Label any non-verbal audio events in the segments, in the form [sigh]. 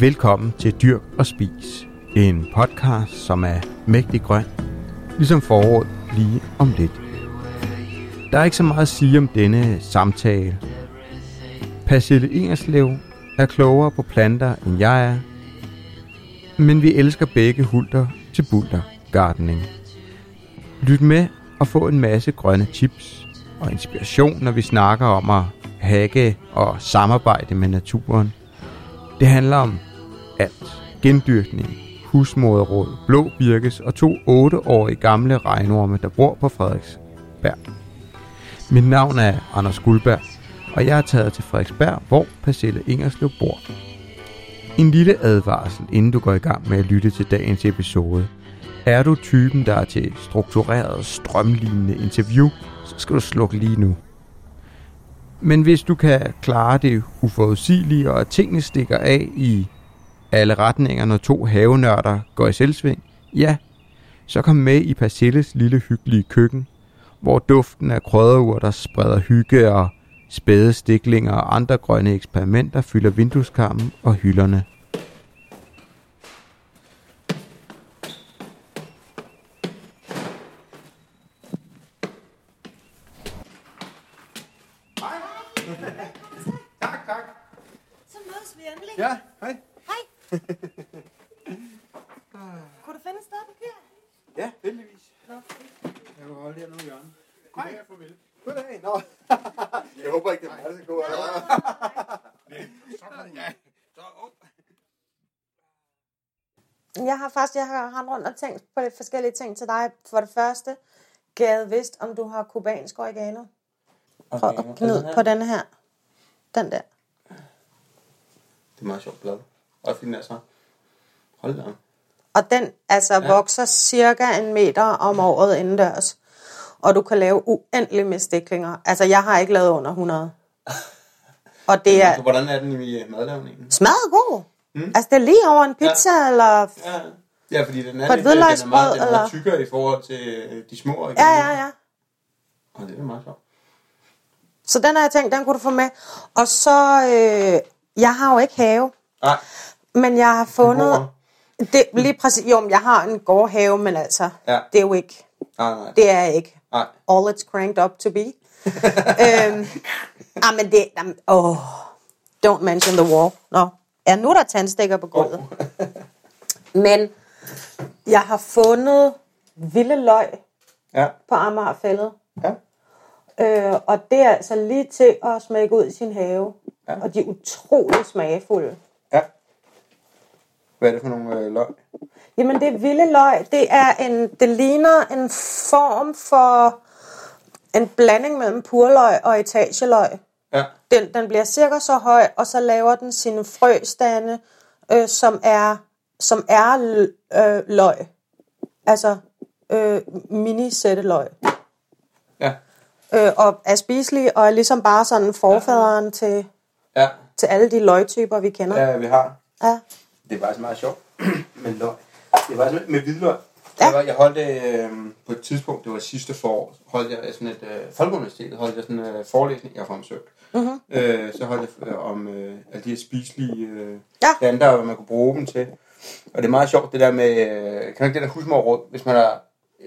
Velkommen til Dyrk og Spis. En podcast, som er mægtig grøn, ligesom foråret lige om lidt. Der er ikke så meget at sige om denne samtale. Pasille Ingerslev er klogere på planter, end jeg er, men vi elsker begge hulter til bulter gardening. Lyt med og få en masse grønne tips og inspiration, når vi snakker om at hacke og samarbejde med naturen. Det handler om alt. Gendyrkning, husmoderråd, blå birkes og to 8-årige gamle regnorme, der bor på Frederiksberg. Mit navn er Anders Guldberg, og jeg er taget til Frederiksberg, hvor Pacelle Ingerslev bor. En lille advarsel, inden du går i gang med at lytte til dagens episode. Er du typen, der er til struktureret, strømlignende interview, så skal du slukke lige nu. Men hvis du kan klare det uforudsigelige, og at tingene stikker af i alle retninger, når to havenørder går i selvsving, ja, så kom med i Persilles lille hyggelige køkken, hvor duften af krydderurter spreder hygge og spæde stiklinger og andre grønne eksperimenter fylder vindueskarmen og hylderne. Tak, tak. Så mødes vi endelig. Ja. [laughs] Kunne du finde et sted, papir? Ja, heldigvis. Nå. Jeg vil holde her nu i hjørnet. Hej. Goddag. Nå. [laughs] Jeg håber ikke, det er mig, der [laughs] ja. Så, oh. Jeg har faktisk jeg har rendt rundt og tænkt på lidt forskellige ting til dig. For det første, gad vidst, om du har kubansk oregano. Prøv at gnide på den her. Den der. Det er meget sjovt blad. Og den er så... Hold da. Og den altså ja. vokser cirka en meter om året indendørs. Og du kan lave uendelig med stiklinger. Altså, jeg har ikke lavet under 100. [laughs] Og det er Så hvordan er den i madlavningen? smadret god. Mm. Altså, det er lige over en pizza, ja. eller... Ja. Ja, fordi den er, lidt, den er meget, den er eller? tykkere i forhold til øh, de små. Ja, ja, ja. Og det er meget sjovt. Så den har jeg tænkt, den kunne du få med. Og så, øh, jeg har jo ikke have, Nej, men jeg har fundet... Det, lige præcis, jo, men jeg har en gårdhave, men altså, Ja. det er jo ikke, nej, nej. det er ikke. nej. All it's cranked up to be. [laughs] øhm, ah, men det, jamen, oh, don't mention the wall. Nå, nu er der tandstikker på gulvet. Men jeg har fundet vilde løg Ja, på Amagerfællet. ja. Øh, og det er altså lige til at smække ud i sin have. Ja. Og de er utrolig smagfulde. Ja. Hvad er det for nogle øh, løg? Jamen det vilde løg, det er en, det ligner en form for en blanding mellem purløg og etageløg. Ja. Den, den bliver cirka så høj, og så laver den sine frøstande, øh, som er, som er øh, løg. Altså øh, mini-sætteløg. Ja. Øh, og er spiselige, og er ligesom bare sådan forfaderen til, Ja. til alle de løgtyper, vi kender. Ja, vi har. Ja. Det er faktisk meget sjovt [clears throat] med løg. Det var altså med hvidløg. Ja. Jeg, var, jeg holdt øh, på et tidspunkt, det var sidste forår, holdt jeg sådan et, øh, Folkeuniversitetet holdt jeg sådan en øh, forelæsning, jeg har fremsøgt. Mm-hmm. Øh, så holdt jeg øh, om øh, alle de her spiselige øh, Ja. planter, hvad man kunne bruge dem til. Og det er meget sjovt, det der med, øh, kan du ikke det der husmorråd, hvis man er,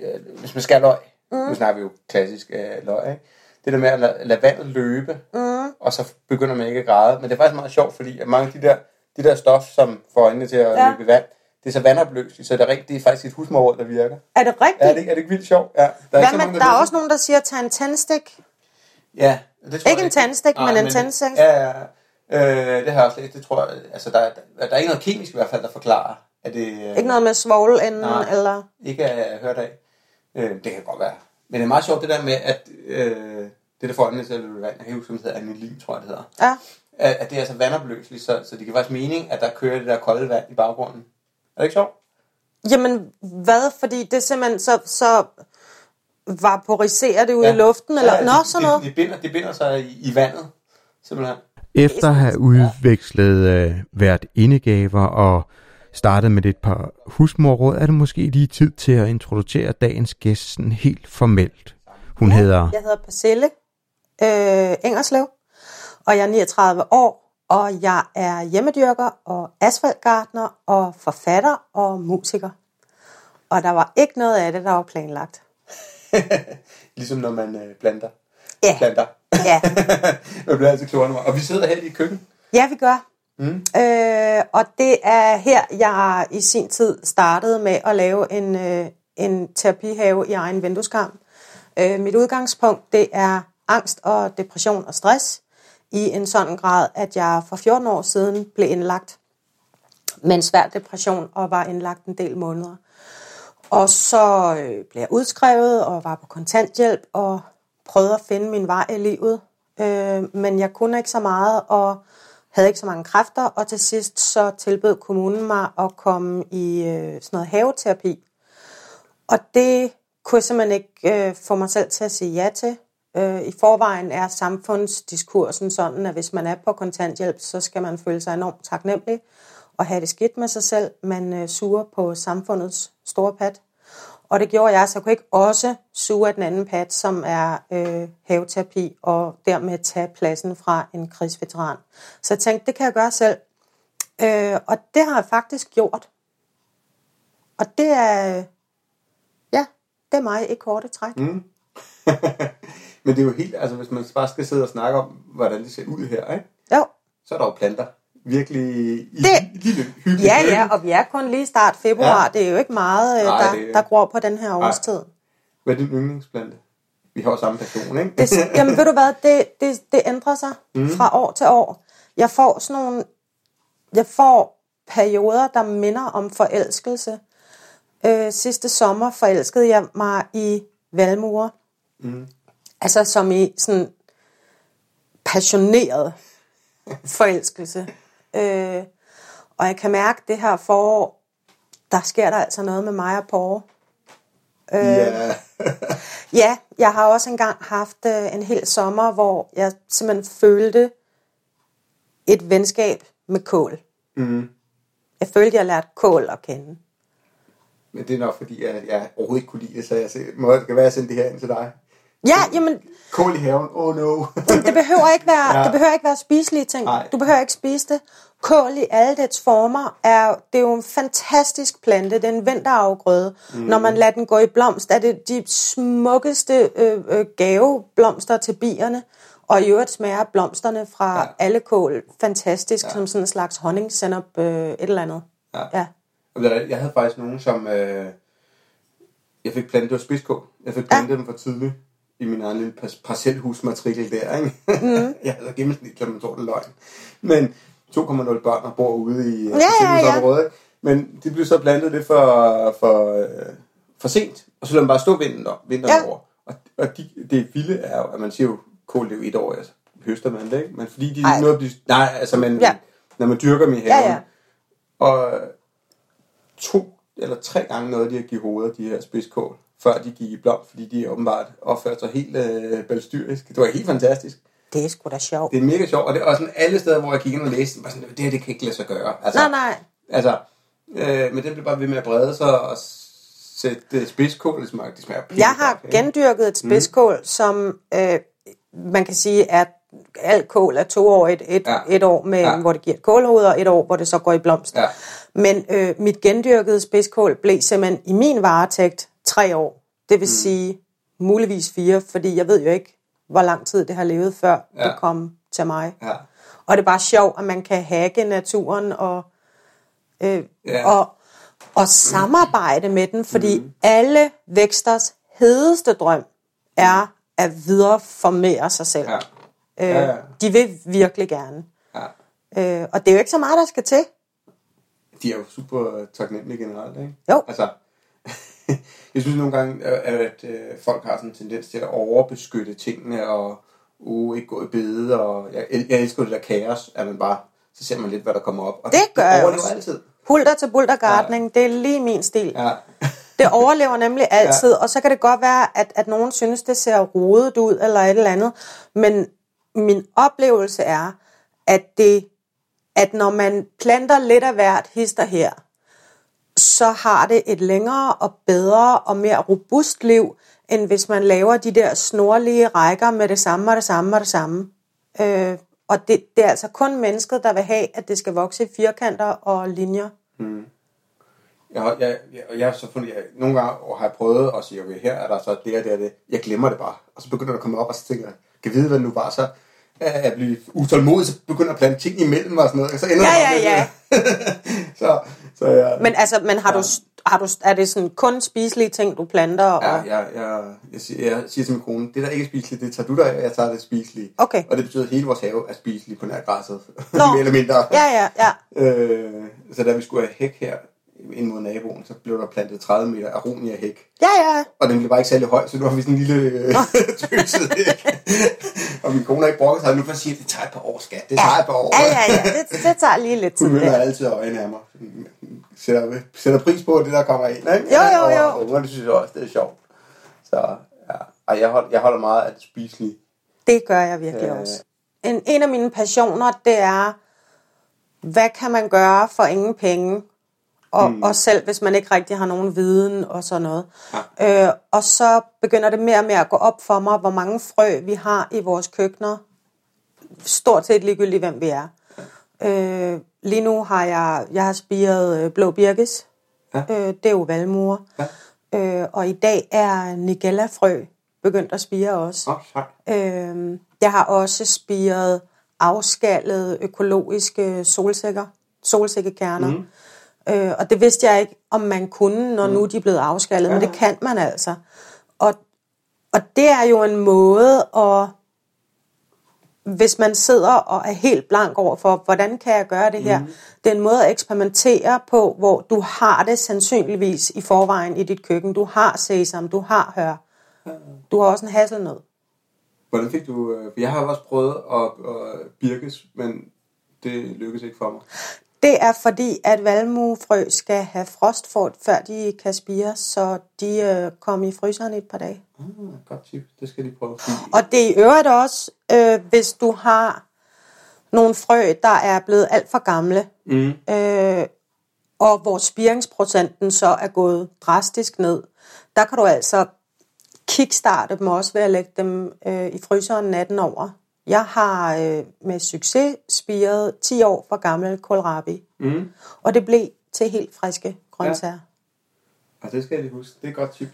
øh, hvis man skal løg, mm. nu snakker vi jo klassisk øh, løg, ikke? Det der med at lade, lade vandet løbe, Mm. og så begynder man ikke at græde. Men det er faktisk meget sjovt, fordi at mange af de der, de der stof, som får øjnene til at Ja. løbe i vand, det er så vandopløseligt, så det er, rigt, det er faktisk et husmorråd, der virker. Er det rigtigt? Ja, er det, ikke- er det ikke vildt sjovt? Ja. Der er, Hvad ikke så med, mange, der er også det. nogen, der siger, at tage en tændstik. Ja, det tror Ikke jeg en tandstik, men en tændstik. Ja, ja. Øh, det har jeg også læst, det tror jeg. Altså, der, er- der, der er ikke noget kemisk i hvert fald, der forklarer, at det øh, Ikke noget med svovlenden, Nej. eller... ikke er hørt af. Øh, det kan godt være. Men det er meget sjovt det der med, at øh, det der får øjnene til at løbe i vand, jeg kan ikke huske, om det hedder anilin, tror jeg det hedder. Ja. At, at det er så vandopløseligt, så, så det kan faktisk mening, at der kører det der kolde vand i baggrunden. Er det ikke sjovt? Jamen, hvad? Fordi det simpelthen så, så vaporiserer det ud ja. i luften, eller? Ja, Nå, de, sådan noget. De, de, binder, de binder sig i, i vandet, simpelthen. Efter at have udvekslet øh, hvert indegaver og startet med et par husmorråd, er det måske lige tid til at introducere dagens gæst sådan helt formelt. Hun ja. hedder... Jeg hedder Persille øh, Engerslev, og jeg er 39 år, og jeg er hjemmedyrker og asfaltgartner og forfatter og musiker. Og der var ikke noget af det, der var planlagt. [laughs] Ligesom når man øh, planter. Ja. Planter. Ja, [laughs] man bliver altid klogere. Og vi sidder her i køkken. ja vi gør. Mm. Øh, og det er her, jeg i sin tid startede med at lave en, øh, en terapihave i egen vindueskarm. Øh, mit udgangspunkt, det er angst og depression og stress i en sådan grad, at jeg for 14 år siden blev indlagt med en svær depression og var indlagt en del måneder. Og så øh, blev jeg udskrevet og var på kontanthjælp og prøvede at finde min vej i livet. Øh, men jeg kunne ikke så meget og havde ikke så mange kræfter, og til sidst så tilbød kommunen mig at komme i øh, sådan noget haveterapi. Og det kunne jeg simpelthen ikke øh, få mig selv til at sige ja til. Øh, I forvejen er samfundsdiskursen sådan, at hvis man er på kontanthjælp, så skal man føle sig enormt taknemmelig og have det skidt med sig selv. Man øh, suger på samfundets store pat. Og det gjorde jeg, så jeg kunne ikke også suge af den anden pat, som er øh, haveterapi, og dermed tage pladsen fra en krigsveteran. Så jeg tænkte, det kan jeg gøre selv. Øh, og det har jeg faktisk gjort. Og det er, ja, det er mig i korte træk. Mm. [laughs] Men det er jo helt, altså hvis man bare skal sidde og snakke om, hvordan det ser ud her, ikke? Jo, så er der jo planter. Virkelig i, Det- lille hyggeligt. ja, ja, og vi er kun lige start februar. Ja. Det er jo ikke meget, øh, Nej, der, det- der gror på den her årstid. Hvad er din yndlingsplante? Vi har jo samme passion, ikke? Det, jamen ved du hvad, det, det, det ændrer sig mm. fra år til år. Jeg får sådan nogle, jeg får perioder, der minder om forelskelse. Øh, sidste sommer forelskede jeg mig i valmuer. Mm. Altså som i sådan passioneret forelskelse. Øh, og jeg kan mærke, det her forår, der sker der altså noget med mig og Paul. ja. [laughs] Ja, jeg har også engang haft øh, en hel sommer, hvor jeg simpelthen følte et venskab med kål. Mm. Jeg følte, jeg lærte kål at kende. Men det er nok fordi, at jeg overhovedet ikke kunne lide det, så jeg må det kan være, at jeg sendte det her ind til dig. Ja, jamen, Kål i haven, oh no. det behøver ikke være, Ja. det behøver ikke være spiselige ting. Nej. Du behøver ikke spise det. Kål i alle dets former er, det er jo en fantastisk plante. Det er en vinterafgrøde. Mm. Når man lader den gå i blomst, er det de smukkeste øh, øh, gaveblomster til bierne. Og i øvrigt smager blomsterne fra Ja. alle kål fantastisk, ja. som sådan en slags honningsenop, øh, et eller andet. Ja. ja. Jeg havde faktisk nogen, som... Øh, jeg fik plantet, det var spidskål. Jeg fik plantet ja. dem for tidligt i min egen lille par- parcelhusmatrikel der, ikke? Mm. [laughs] jeg havde gennemsnit, man tror det løgn. Men 2,0 børn og bor ude i Ja, ja, ja. parcelhusområdet, ikke? Men de blev så plantet lidt for, for, øh, for sent, og så lader man bare stå vinteren, vinteren Ja. over. Og, og de, det vilde er jo, at man siger jo, kål det jo et år, altså høster man det, ikke? Men fordi de Ej. noget, de, nej, altså man, Ja. når man dyrker dem i Ja, haven, ja. og to eller tre gange noget, de har givet hoveder, de her spidskål, før de gik i blom, fordi de åbenbart opførte sig helt øh, balstyrisk. Det var helt fantastisk. Det er sgu da sjovt. Det er mega sjovt, og det er også sådan alle steder, hvor jeg gik ind og læste, var sådan, det her, det kan ikke lade sig gøre. Altså, Nej, nej. Altså, øh, men det blev bare ved med at brede sig og sætte spidskål, det smager, det smager Jeg har godt, gendyrket et spidskål, mm. som øh, man kan sige, at alt kål er toårigt. Et, Ja. ja. et år, med, ja. hvor det giver et kålhoved, og et år, hvor det så går i blomst. Ja. Men øh, mit gendyrkede spidskål blev simpelthen i min varetægt tre år. Det vil mm. sige muligvis fire, fordi jeg ved jo ikke, hvor lang tid det har levet, før Ja. det kom til mig. Ja. Og det er bare sjovt, at man kan hacke naturen og, øh, Ja. og, og samarbejde med den, fordi mm. alle væksters hedeste drøm er at videreformere sig selv. Ja. Øh, Ja, ja. De vil virkelig gerne. ja. Øh, og det er jo ikke så meget, der skal til. De er jo super taknemmelige generelt, ikke? Jo. Altså, jeg synes nogle gange, at, at øh, folk har sådan en tendens til at overbeskytte tingene, og uh, ikke gå i bede, og jeg, jeg elsker det der kaos, at man bare, så ser man lidt, hvad der kommer op. Og Det gør jeg overlever også. altid. Hulter til bulter gardening, ja. det er lige min stil. Ja. Det overlever nemlig [laughs] altid, ja. og så kan det godt være, at, at nogen synes, det ser rodet ud, eller et eller andet. Men min oplevelse er, at, det, at når man planter lidt af hvert hister her, så har det et længere og bedre og mere robust liv, end hvis man laver de der snorlige rækker med det samme og det samme og det samme. Øh, Og det, det er altså kun mennesket, der vil have, at det skal vokse i firkanter og linjer. Mm. Jeg, har- jeg, jeg, jeg, så fundet, jeg, nogle gange har jeg prøvet at sige, okay, her er der så det og det og det. Jeg glemmer det bare. Og så begynder det at komme op, og så tænker jeg, kan vide, hvad det nu var så? [laughs] at jeg bliver utålmodig, så begynder at blande ting imellem og sådan noget. og Så ender Ja, ja, det. [laughs] så, så jeg, Men altså, men har du, har du, er det sådan kun spiselige ting, du planter? Og, Ja, jeg, jeg, jeg, siger, jeg siger til min kone, det der ikke er spiseligt, det tager du af, og jeg tager det spiselige. Okay. Og det betyder, at hele vores have er spiselig på nær græsset. [laughs] Mere eller mindre. Ja, ja, ja. Øh, så da vi skulle have hæk her ind mod naboen, så blev der plantet 30 meter aronia hæk. Ja, ja. Og den blev bare ikke særlig høj, så nu har vi sådan en lille øh, [laughs] tøset hæk. og min kone har ikke brokket sig nu, for at sige, at det tager et par år, skat. Det tager et par år. Ja, ja, ja. Det, det tager lige lidt tid Hun der. altid øjnene af mig. Sætter, sætter pris på det, der kommer ind. Ikke? Jo, jo, jo. Og unger, det synes jeg også, det er sjovt. Så ja. Ej, jeg, hold, jeg holder meget af det spiselige. Det gør jeg virkelig Øh. også. En, en af mine passioner, det er, hvad kan man gøre for ingen penge? Og, mm. og selv hvis man ikke rigtig har nogen viden og sådan noget. Ja. Øh, og så begynder det mere og mere at gå op for mig, hvor mange frø vi har i vores køkkener. Stort set ligegyldigt, hvem vi er. Øh, lige nu har jeg, jeg har spiret øh, blå birkes. Ja. Øh, det er jo valmuer. Ja. Øh, og i dag er Nigella-frø begyndt at spire også. Oh. Øh, jeg har også spiret afskallede økologiske solsikker, solsikkekerner. Mm. Øh, og det vidste jeg ikke, om man kunne, når mm. nu de er blevet afskallet, ja. men det kan man altså. Og, og det er jo en måde at, hvis man sidder og er helt blank over for, hvordan kan jeg gøre det her? Mm. Det er en måde at eksperimentere på, hvor du har det sandsynligvis i forvejen i dit køkken. Du har sesam, du har hør. Du har også en hasselnød. Hvordan fik du... Øh, for jeg har også prøvet at, at birkes, men det lykkedes ikke for mig. Det er fordi, at valmuefrø skal have frost for, før de kan spire, så de øh, kommer i fryseren i et par dage. Ah, godt tip. Det skal lige prøve. Og det er i øvrigt også, øh, hvis du har nogle frø, der er blevet alt for gamle, Mm. øh, og hvor spiringsprocenten så er gået drastisk ned, der kan du altså kickstarte dem også ved at lægge dem øh, i fryseren natten over. Jeg har øh, med succes spiret 10 år for gammel kohlrabi, Mm. og det blev til helt friske grøntsager. Og det skal jeg lige huske. Det er et godt tip.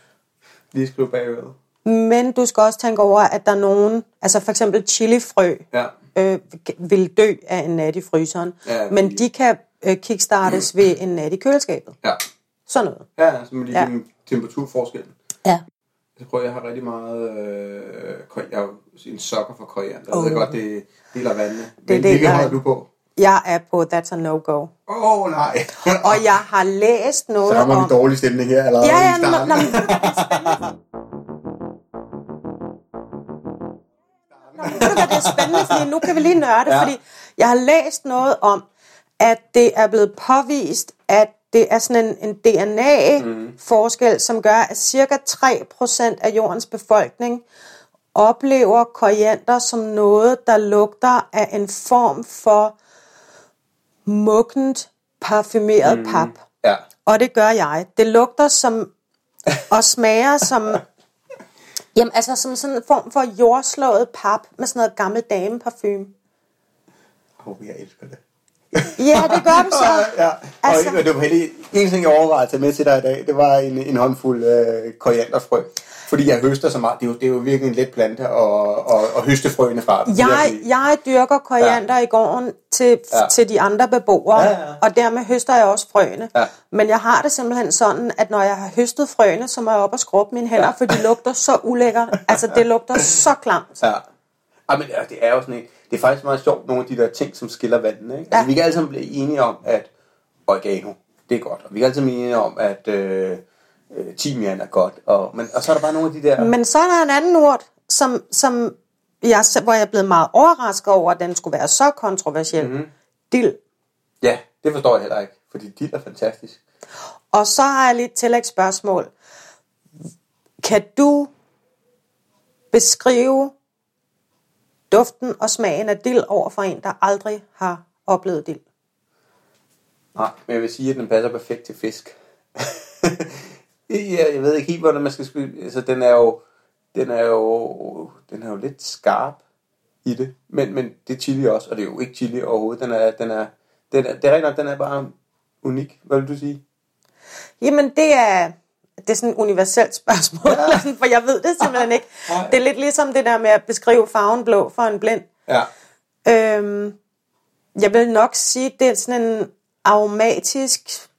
Lige skrive bagud. Men du skal også tænke over, at der er nogen, altså for eksempel chilifrø, Ja. øh, vil dø af en nat i fryseren. Ja, men fordi- de kan øh, kickstartes [clears throat] ved en nat i køleskabet. Ja. Sådan noget. Ja, så med lige Ja. ja. temperaturforskellen. Ja. Jeg tror, jeg har rigtig meget... Øh, jeg er en sokker for koriander. Jeg Oh. ved godt, det deler vandene. Det Men hvilket deler- holder du på? Jeg er på That's a No-Go. Åh, oh, nej. [laughs] Og jeg har læst Så noget rammer om... vi dårlig stemning her allerede Ja, ja, i starten. nå, [laughs] det er? Nå, det er spændende, fordi nu kan vi lige nørde, ja. fordi jeg har læst noget om, at det er blevet påvist, at det er sådan en, en DNA-forskel, som gør, at cirka 3% af jordens befolkning oplever koriander som noget, der lugter af en form for muggent parfumeret pap. Ja. Og det gør jeg. Det lugter som, [laughs] og smager som, jamen altså som sådan en form for jordslået pap med sådan noget gammel dameparfume. Åh, oh, jeg elsker det. Ja, det gør du så. [laughs] ja. Og Altså- altså... det var heldig. En ting, jeg overvejede at tage med til dig i dag, det var en, en håndfuld øh, korianderfrø. Fordi jeg høster så meget. Det er jo, det er jo virkelig en let plante at, at, at høste frøene fra. den. Jeg, Virkelig. jeg dyrker koriander ja. i gården til, Ja. til de andre beboere, Ja, ja. og dermed høster jeg også frøene. Ja. Men jeg har det simpelthen sådan, at når jeg har høstet frøene, så må jeg op og skrubbe mine hænder, Ja. for de lugter så ulækkert. Altså, det lugter så klamt. Ja. Ej, men det er jo sådan en, det er faktisk meget sjovt, nogle af de der ting, som skiller vandene. Ikke? Altså, Ja. vi kan alle sammen blive enige om, at oregano, det er godt. Og vi kan alle sammen blive enige om, at øh, øh, timian er godt. Og, men, og så er der bare nogle af de der... Men så er der en anden urt, som, som jeg, hvor jeg er blevet meget overrasket over, at den skulle være så kontroversiel. Mm-hmm. Dild. Ja, det forstår jeg heller ikke, fordi de er fantastisk. Og så har jeg lige et tillægsspørgsmål. Kan du beskrive duften og smagen af dild over for en, der aldrig har oplevet dild? Nej, men jeg vil sige, at den passer perfekt til fisk. ja, jeg ved ikke helt, hvordan man skal skyde. Altså, den er jo, den er jo, den er jo lidt skarp i det. Men, men det er chili også, og det er jo ikke chili overhovedet. Den er, den er, den er, det er rent nok, den er bare unik. Hvad vil du sige? Jamen, det er, det er sådan et universelt spørgsmål, ja. [laughs] for jeg ved det simpelthen ikke. Nej. Det er lidt ligesom det der med at beskrive farven blå for en blind. Ja. Øhm, jeg vil nok sige, det er sådan en aromatisk,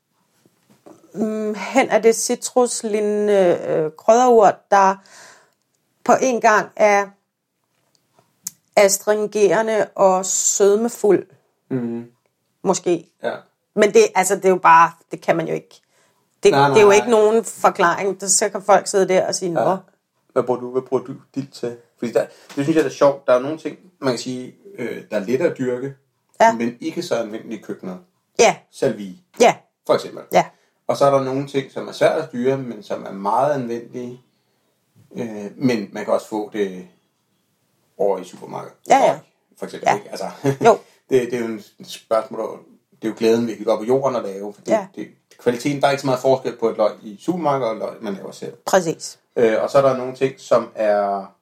mm, hen af det citruslignende øh, krydderurt, der på en gang er astringerende og sødmefuld, Mm. måske. Ja. Men det, altså, det er jo bare, det kan man jo ikke. Det, Nej, nej, det er jo ikke nogen forklaring. Der, så kan folk sidde der og sige, nå, Ja. Hvad bruger du, hvad bruger du dild til? Fordi der, det synes jeg er sjovt. Der er nogle ting, man kan sige, øh, der er let at dyrke, Ja. men ikke så anvendelige i køkkenet. ja, Salvie, ja, for eksempel. ja, Og så er der nogle ting, som er svært at styre, men som er meget anvendelige. Øh, men man kan også få det over i supermarkedet. Ja, ja. For eksempel. Ja. Ikke? Altså, Jo. [laughs] det, det er jo en spørgsmål, det er jo glæden ved at gå på jorden og lave. For det, Ja. det, kvaliteten, der er ikke så meget forskel på et løg i supermarkedet og et løg, man laver selv. præcis. Øh, og så er der nogle ting, som er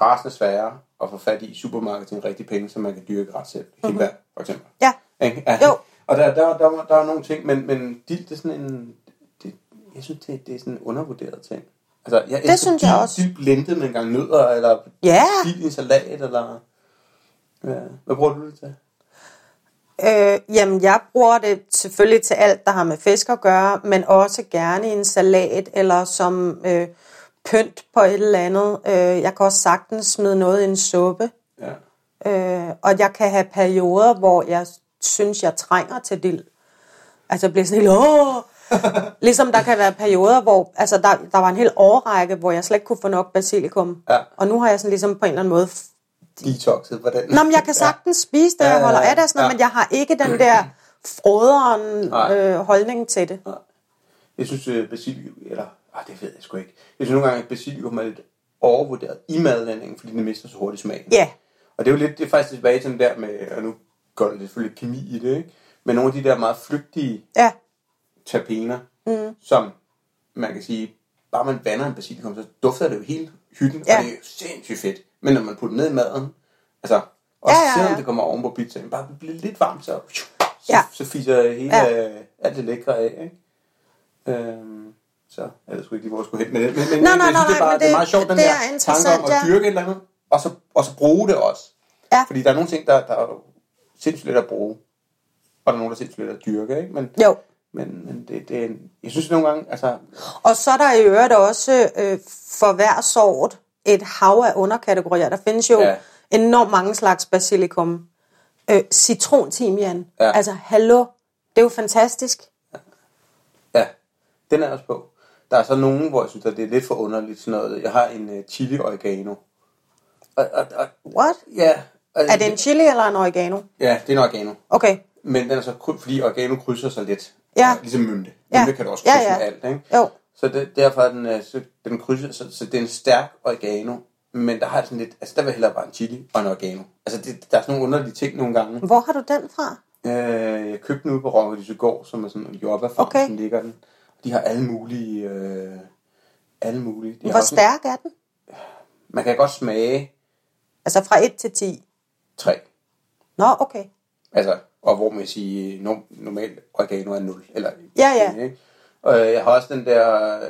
rasende svære at få fat i i supermarkedet til en rigtig penge, som man kan dyrke ret selv. Hindbær, for eksempel. Ja, Ikke? Ja. Jo. Og der, der, der, der, der er nogle ting, men, men dild, det er sådan en... Det, jeg synes, det, det er sådan en undervurderet ting. Altså, jeg elsker synes jeg dild, også. Dild blendet med en gang nødder, eller ja. dild i en salat, eller... Ja. Hvad bruger du det til? Øh, jamen, jeg bruger det selvfølgelig til alt, der har med fisk at gøre, men også gerne i en salat, eller som øh, pynt på et eller andet. Øh, jeg kan også sagtens smide noget i en suppe. Ja. Øh, og jeg kan have perioder, hvor jeg synes, jeg trænger til dild. Altså jeg bliver sådan helt, åh! [laughs] ligesom der kan være perioder, hvor altså der, der var en hel årrække, hvor jeg slet ikke kunne få nok basilikum. Ja. Og nu har jeg sådan ligesom på en eller anden måde... Detoxet den. Nå, men jeg kan sagtens spise det, Ja, jeg holder af det, sådan Ja. men jeg har ikke den der froderen Nej. øh, holdning til det. Jeg synes, øh, basilikum, eller ah, det ved jeg sgu ikke. Jeg synes nogle gange, at basilikum er lidt overvurderet i madlavningen, fordi det mister så hurtigt smagen. Ja, Og det er jo lidt, det er faktisk tilbage til den der med, og nu går der selvfølgelig kemi i det, ikke? Men nogle af de der meget flygtige ja, terpener, mm. som man kan sige, bare man vander en basilikum, så dufter det jo hele hytten, Ja. og det er jo sindssygt fedt. Men når man putter det ned i maden, altså, også Ja, ja, selvom ja. det kommer oven på pizzaen, bare det bliver lidt varmt, så, så, Ja. så fiser hele, Ja. ja. alt det lækre af, ikke? Øhm, så jeg ved sgu ikke lige, hvor jeg skulle hen med det. Men, men Nej, nej, nej, det er, bare, men det, er det- meget sjovt, den det der er tanke om at dyrke et eller andet, og så, og så bruge det også. Ja. Fordi der er nogle ting, der, der er sindssygt let at bruge, og der er nogle, der er sindssygt let at dyrke, ikke? Men, jo. men, men det, det jeg synes nogle gange, altså, Og så er der i øvrigt også øh, for hver sort et hav af underkategorier. Der findes jo Ja. ja. enormt mange slags basilikum. Øh, Citrontimian. Ja. Ja. Altså, hallo. Det er jo fantastisk. ja, den er også på. Der er så nogen, hvor jeg synes, at det er lidt for underligt sådan noget. Jeg har en uh, chili oregano. Og, og, og, What? ja, og, Er det en chili eller en oregano? Ja, det er en oregano. Okay. Men den er så kry- fordi oregano krydser sig lidt. Ja. Ligesom mynte. Ja. Mynte kan du også Ja, krydse ja. med alt, ikke? Jo. Så det, derfor er den, øh, så den krydser, så, så det er en stærk oregano. Men der har jeg sådan lidt, altså der vil hellere bare en chili og en oregano. Altså det, der er sådan nogle underlige ting nogle gange. Hvor har du den fra? Øh, jeg købte den ude på Rokkedysegård, som er sådan en jordbærfarm, Okay. som ligger den. De har alle mulige, øh, alle mulige. De Hvor også- stærk er den? Man kan godt smage Altså fra 1 til 10. tre. Nå, okay. Altså, og hvor man siger, no, normalt oregano er 0. Eller, Ja, ja. Ikke? Og øh, jeg har også den der, øh,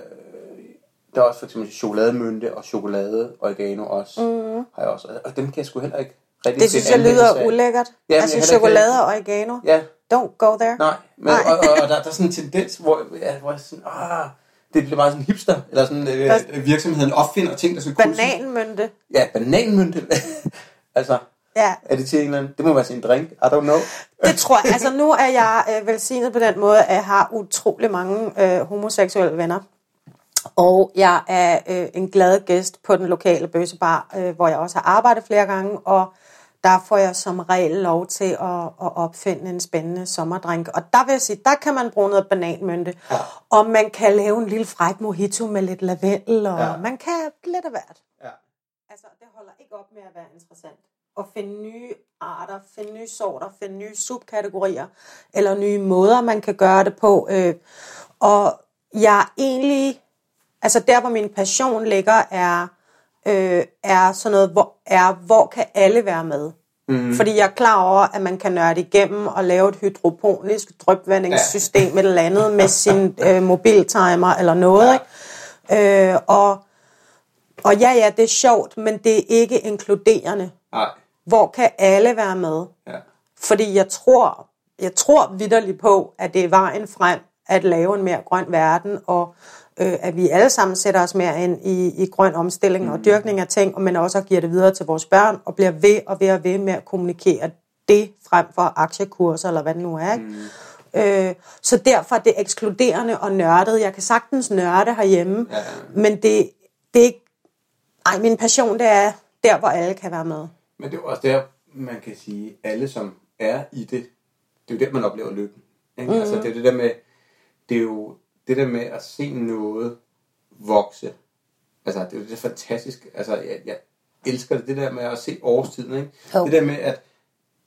der er også for eksempel chokolademynte og chokolade oregano også. Mm. Har jeg også. Og dem kan jeg sgu heller ikke rigtig Det synes jeg lyder ulækkert. Ja, altså chokolade og oregano. Ja, Don't go there. nej. Men, Nej. Og, og, og, der, der er sådan en tendens, hvor, ja, hvor jeg sådan, ah, det bliver meget sådan hipster, eller sådan, øh, virksomheden opfinder ting, der skal. Bananmynte. Ja, bananmynte. [laughs] altså, Ja, er det til en eller anden, det må være til en drink, I don't know. [laughs] det tror jeg. Altså nu er jeg øh, velsignet på den måde, at jeg har utrolig mange øh, homoseksuelle venner. Og jeg er øh, en glad gæst på den lokale bøssebar, øh, hvor jeg også har arbejdet flere gange, og der får jeg som regel lov til at, at opfinde en spændende sommerdrink. Og der vil jeg sige, der kan man bruge noget bananmynte, ja. og man kan lave en lille fræk mojito med lidt lavendel, og ja. man kan lidt af hvert. Ja. Altså, det holder ikke op med at være interessant. At finde nye arter, finde nye sorter, finde nye subkategorier, eller nye måder, man kan gøre det på. Øh, og jeg er egentlig, altså der, hvor min passion ligger, er øh, er sådan noget, hvor, er, hvor kan alle være med? Mm. Fordi jeg er klar over, at man kan nørde igennem og lave et hydroponisk drypvandingssystem ja. eller andet med sin øh, mobiltimer eller noget. Ikke? Øh, og, og ja, ja, det er sjovt, men det er ikke inkluderende. Nej. Hvor kan alle være med? Ja. Fordi jeg tror, jeg tror vidderligt på, at det er vejen frem at lave en mere grøn verden, og øh, at vi alle sammen sætter os mere ind i, i grøn omstilling mm. og dyrkning af ting, men også giver det videre til vores børn, og bliver ved og ved og ved med at kommunikere det frem for aktiekurser, eller hvad det nu er. Ikke? Mm. Øh, så derfor er det ekskluderende og nørdet. Jeg kan sagtens nørde herhjemme, ja. men det, det er ikke... Ej, min passion, det er der, hvor alle kan være med. Men det er også der, man kan sige, alle som er i det, det er jo der, man oplever lykken. Ikke? Mm. Altså, det er det der med, det er jo det der med at se noget vokse. Altså, det er jo det fantastisk. Altså, jeg, jeg elsker det, det der med at se årstiden. Ikke? Oh. Det der med, at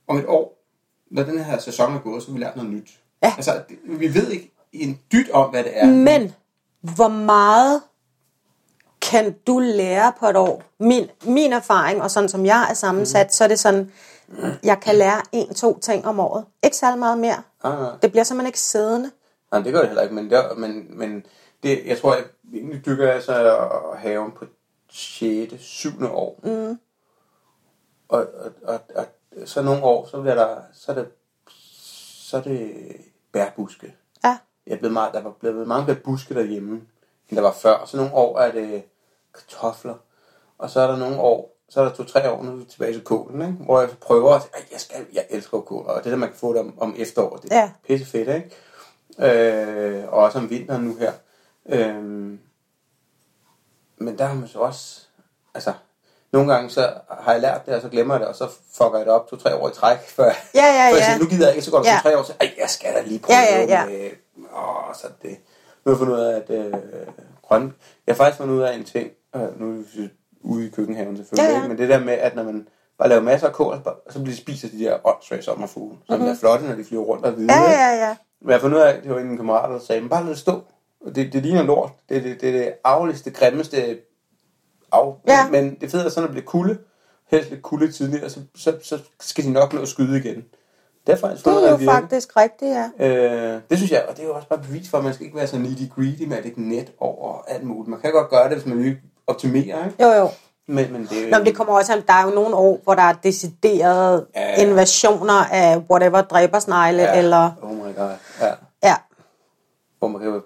om et år, når den her sæson er gået, så har vi lært noget nyt. Ja. Altså, det, vi ved ikke en dyt om, hvad det er. Men, hvor meget kan du lære på et år? Min, min erfaring, og sådan som jeg er sammensat, mm. så er det sådan, jeg kan lære en, to ting om året. Ikke særlig meget mere. Ah. Det bliver simpelthen ikke siddende. Nej, det gør det heller ikke, men, det, men, men det, jeg tror, jeg egentlig dykker jeg så haven på 6. 7. år. Mm. Og, og, og, og, så nogle år, så bliver der, så er det, så er det bærbuske. Ja. Jeg er blevet meget, der var blevet mange flere buske derhjemme, end der var før. Og så nogle år er det kartofler. Og så er der nogle år, så er der to-tre år, nu er vi tilbage til kålen, ikke? hvor jeg prøver at sige, jeg, skal, jeg elsker kål, og det der, man kan få det om, om efteråret, det er Ja. pisse fedt, ikke? Øh, og også om vinteren nu her. Øh, men der har man så også, altså, nogle gange så har jeg lært det, og så glemmer jeg det, og så fucker jeg det op to-tre år i træk, [laughs] før, Ja, ja, før jeg siger, nu gider jeg ikke så godt Ja. ja. to-tre år, så ej, jeg skal da lige prøve Ja, ja, ja. med, åh, så det, nu har jeg fundet ud af, at øh, grøn, jeg har faktisk fundet ud af en ting, nu er vi ude i køkkenhaven selvfølgelig, Ja, ja. ikke? men det der med, at når man bare laver masser af kål, så bliver de spiser de der åndssvage sommerfugle, som mm-hmm. er flotte, når de flyver rundt og hvide. Mhm. Ja, ja, ja. Men jeg fundet ud af, det var en kammerat, der sagde, "Men bare lad det stå. Det, det ligner lort. Det er det, det, er det afligste, grimmeste af. Ja. Men det fede er sådan, at det bliver kulde. Helst lidt kulde tidligere, så, så, så skal de nok nå at skyde igen. Derfor har jeg Det er af, jo faktisk rigtigt, ja. Øh, det synes jeg, og det er jo også bare bevis for, at man skal ikke være så needy greedy med at lægge net over alt muligt. Man kan godt gøre det, hvis man vil optimere, ikke? Jo, jo. Men, men det, Nå, men det kommer også an, der er jo nogle år, hvor der er deciderede Ja, ja, invasioner af whatever, dræbersnegle, ja. eller... Oh my god, ja. Ja, hvor man kan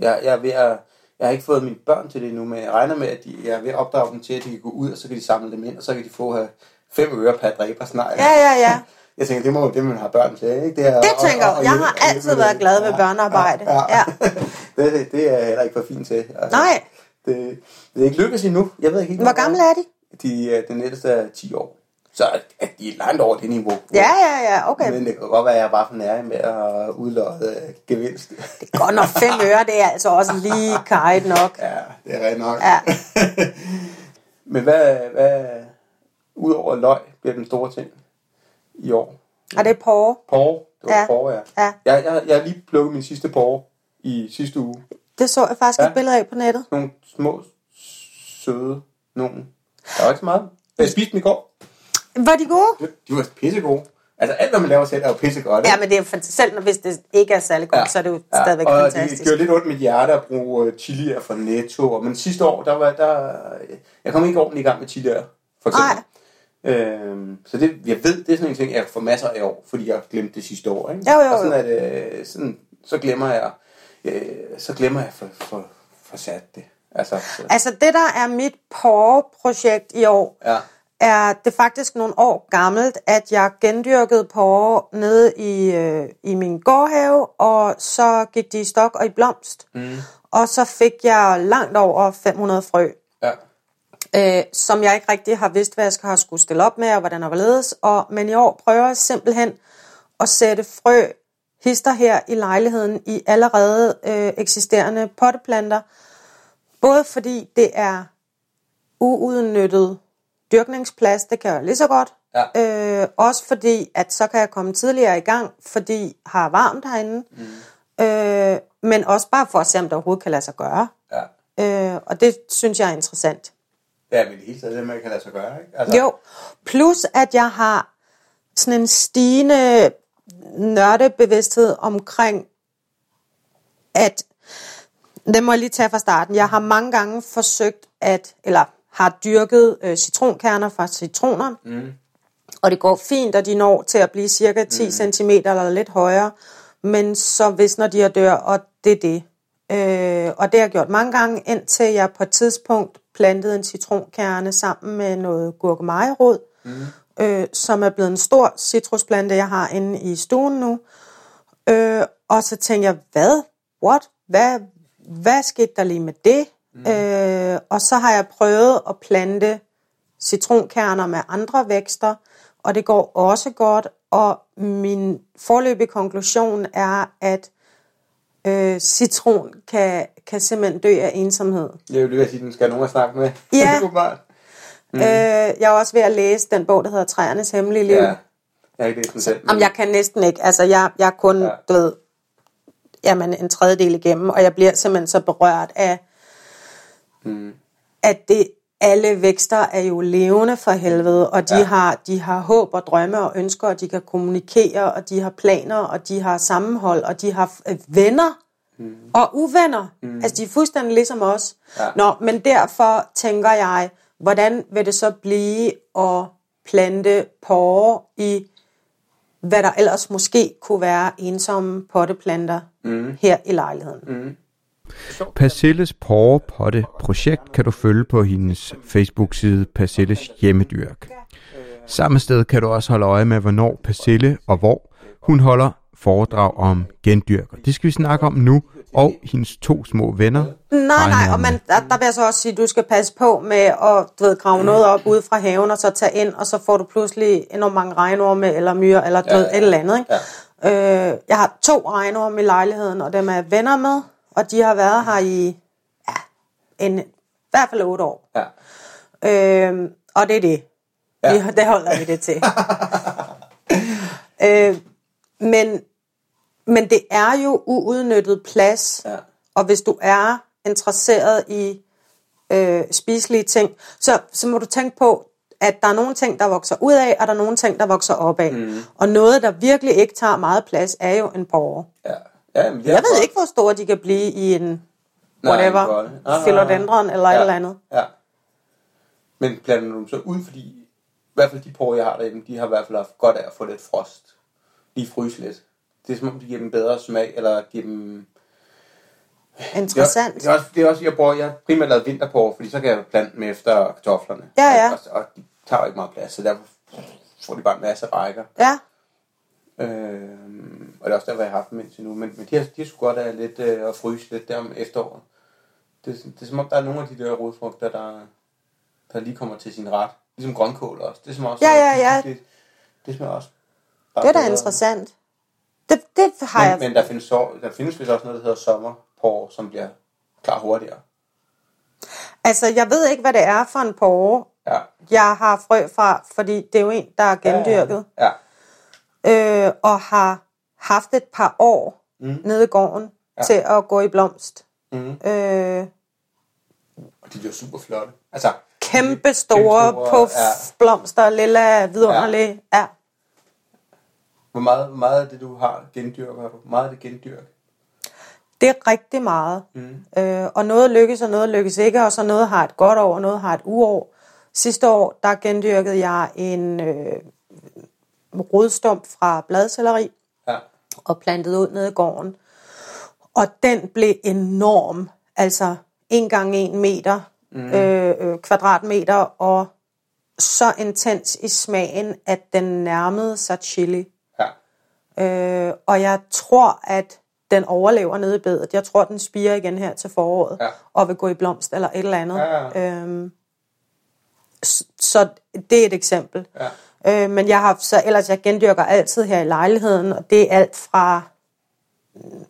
jeg, jeg er ved at, jeg har ikke fået mine børn til det endnu, men jeg regner med, at de, jeg er ved at opdrage dem til, at de kan gå ud, og så kan de samle dem ind, og så kan de få have fem øre per dræber snart. ja, ja, ja. [laughs] Jeg tænker, det må jo det, man har børn til, ikke? Det, er, Det tænker jeg. Jeg har altid været glad ved børnearbejde. Ja, ja. [laughs] Ja. det, det er jeg heller ikke for fint til. Altså, Nej. Det, det er ikke lykkedes endnu. Jeg ved ikke helt, Hvor gamle er de? De, er- den ældste er 10 år. Så at de er langt over det niveau. Ja, ja, ja, okay. Men det kan godt være, at jeg er bare for nær med at udlåde øh, gevinst. Godt nok fem øre, det er altså også lige kajt nok. Ja, det er rigtig nok. Ja. [laughs] Men hvad, hvad udover løg bliver den store ting i år? Og det er porre. Porre. Det var Ja. ja. porre, ja. Ja. Jeg, jeg, jeg lige plukket min sidste porre i sidste uge. Det så jeg faktisk Ja. et billede af på nettet. Nogle små, søde nogen. Der var ikke så meget. Jeg spiste dem i går. Var de gode? De var pissegode. Altså alt, hvad man laver selv, er jo pissegodt. Ja, men det er jo fant- selv når- hvis det ikke er særlig godt, ja. så er det jo ja. stadigvæk og fantastisk. det gjorde lidt ondt med mit hjerte at bruge øh, chilier fra Netto. Men sidste år, der var der... Jeg kom ikke ordentligt i gang med chilier, for eksempel. Øhm, så det, jeg ved, det er sådan en ting, jeg får masser af år, fordi jeg glemte det sidste år. Ikke? Jo, jo, Og sådan jo. er det, sådan, så glemmer jeg, øh, så glemmer jeg for, for, for sat det. Altså, så, Altså det, der er mit porre-projekt i år, ja. er det faktisk nogle år gammelt, at jeg gendyrkede porre nede i, øh, i min gårdhave, og så gik de i stok og i blomst. Mm. Og så fik jeg langt over 500 frø, ja. øh, som jeg ikke rigtig har vidst, hvad jeg skal have skulle stille op med, og hvordan og hvorledes. Og, men i år prøver jeg simpelthen at sætte frø hister her i lejligheden i allerede øh, eksisterende potteplanter. Både fordi det er uudnyttet dyrkningsplads, det kan jeg lige så godt. Ja. Øh, også fordi, at så kan jeg komme tidligere i gang, fordi jeg har varmt herinde. Mm. Øh, men også bare for at se, om det overhovedet kan lade sig gøre. ja. Øh, og det synes jeg er interessant. Ja, men det hele taget, det man kan lade sig gøre, ikke? Altså, Jo, plus at jeg har sådan en stigende nørdebevidsthed omkring, at, det må jeg lige tage fra starten, jeg har mange gange forsøgt at, eller har dyrket øh, citronkerner fra citroner, mm. og det går fint, og de når til at blive cirka 10 mm. cm eller lidt højere, men så visner de at dør, og det er det. Øh, og det har jeg gjort mange gange, indtil jeg på et tidspunkt plantede en citronkerne sammen med noget gurkemejerod, mm. Øh, som er blevet en stor citrusplante, jeg har inde i stuen nu. Øh, og så tænkte jeg, hvad? What? Hvad, hvad skete der lige med det? Mm. Øh, og så har jeg prøvet at plante citronkerner med andre vækster, og det går også godt. Og min forløbige konklusion er, at øh, citron kan, kan simpelthen dø af ensomhed. Jeg vil lige sige, den skal nogen at snakke med. Ja. [laughs] Mm. Øh, jeg er også ved at læse den bog, der hedder Træernes Hemmelige Liv. ja. Jeg har ikke læst den selv. Jamen, jeg kan næsten ikke. Altså, jeg, jeg er kun, ja. Du ved, jamen, en tredjedel igennem, og jeg bliver simpelthen så berørt af, Mm. at det, alle vækster er jo levende for helvede, og de, ja. Ja. har, de har håb og drømme og ønsker, og de kan kommunikere, og de har planer, og de har sammenhold, og de har øh, venner mm. og uvenner. Mm. Altså, de er fuldstændig ligesom os. Ja. Nå, men derfor tænker jeg, hvordan vil det så blive at plante porre i, hvad der ellers måske kunne være ensomme potteplanter mm. her i lejligheden. Mm. Persilles porrepotte projekt kan du følge på hendes Facebook-side Persilles Hjemmedyrk. Samme sted kan du også holde øje med, hvornår Persille og hvor hun holder foredrag om gendyrk. Og det skal vi snakke om nu, og hendes to små venner. Nej, nej, og man, der, der vil jeg så også sige, at du skal passe på med at du ved, grave noget op ude fra haven, og så tage ind, og så får du pludselig enormt mange regnorme, eller myrer, eller du Ja, ved, et eller andet. Ikke? Ja. Øh, jeg har to regnorme i lejligheden, og dem er jeg venner med, og de har været her i ja, en, i hvert fald otte år. Ja. Øh, og det er det. Ja. Ja. Vi, det holder vi det til. [laughs] øh, men, men det er jo uudnyttet plads, Ja. og hvis du er interesseret i øh, spiselige ting, så, så må du tænke på, at der er nogle ting, der vokser ud af, og der er nogle ting, der vokser op af. Mm. Og noget, der virkelig ikke tager meget plads, er jo en porre. Ja. ja Jeg ved ikke, hvor store de kan blive i en whatever. Nej, nej, nej. philodendron eller ja. et eller andet. Ja. Men planter du dem så ud, fordi i hvert fald de porre, jeg har derinde, de har i hvert fald haft godt af at få lidt frost. Lige fryse lidt. Det er som om, de giver dem bedre smag, eller giver dem... Interessant. Det er, det også, det er også jeg, bruger, jeg primært lavet vinterporre, fordi så kan jeg plante dem efter kartoflerne. Ja, ja. Og, og de tager ikke meget plads, så derfor får de bare en masse rækker. Ja, Øhm, og det er også derfor, jeg har haft dem indtil nu. Men, men de, har, de har sgu godt af lidt øh, at fryse lidt der om efteråret. Det, sådan- det er som om, der er nogle af de der rodfrugter, der, der lige kommer til sin ret. Ligesom grønkål også. Det er som også, Ja, ja, ja. Det, det smager også det er da interessant. Det, det har jeg... Men, men der findes, så, der findes vist også noget, der hedder sommerporre, som bliver klar hurtigere. Altså, jeg ved ikke, hvad det er for en porre, Ja. jeg har frø fra, fordi det er jo en, der er gendyrket, Ja. øh, og har haft et par år mm. nede i gården ja. til at gå i blomst. Mm. Øh, Og de bliver super flotte. Altså, kæmpe store, Kæmpestore, puff, ja. blomster, lilla, vidunderlige. Ja. ja. Hvor meget, hvor meget af det, du har gendyrk, har du? Meget af det gendyrk. Det er rigtig meget. Mm. Øh, og noget lykkes, og noget lykkes ikke, og så noget har et godt år, og noget har et uår. Sidste år, der gendyrkede jeg en øh, rodstump fra bladcelleri, Ja. og plantede ud nede i gården. Og den blev enorm. Altså en gange en meter, mm. øh, øh, kvadratmeter, og så intens i smagen, at den nærmede sig chili. Øh, og jeg tror, at den overlever nede i bedet. Jeg tror, den spiger igen her til foråret, Ja. og vil gå i blomst eller et eller andet. Ja, ja. Øhm, så det er et eksempel. Ja. Øh, men jeg har så ellers, jeg gendyrker altid her i lejligheden, og det er alt fra mm,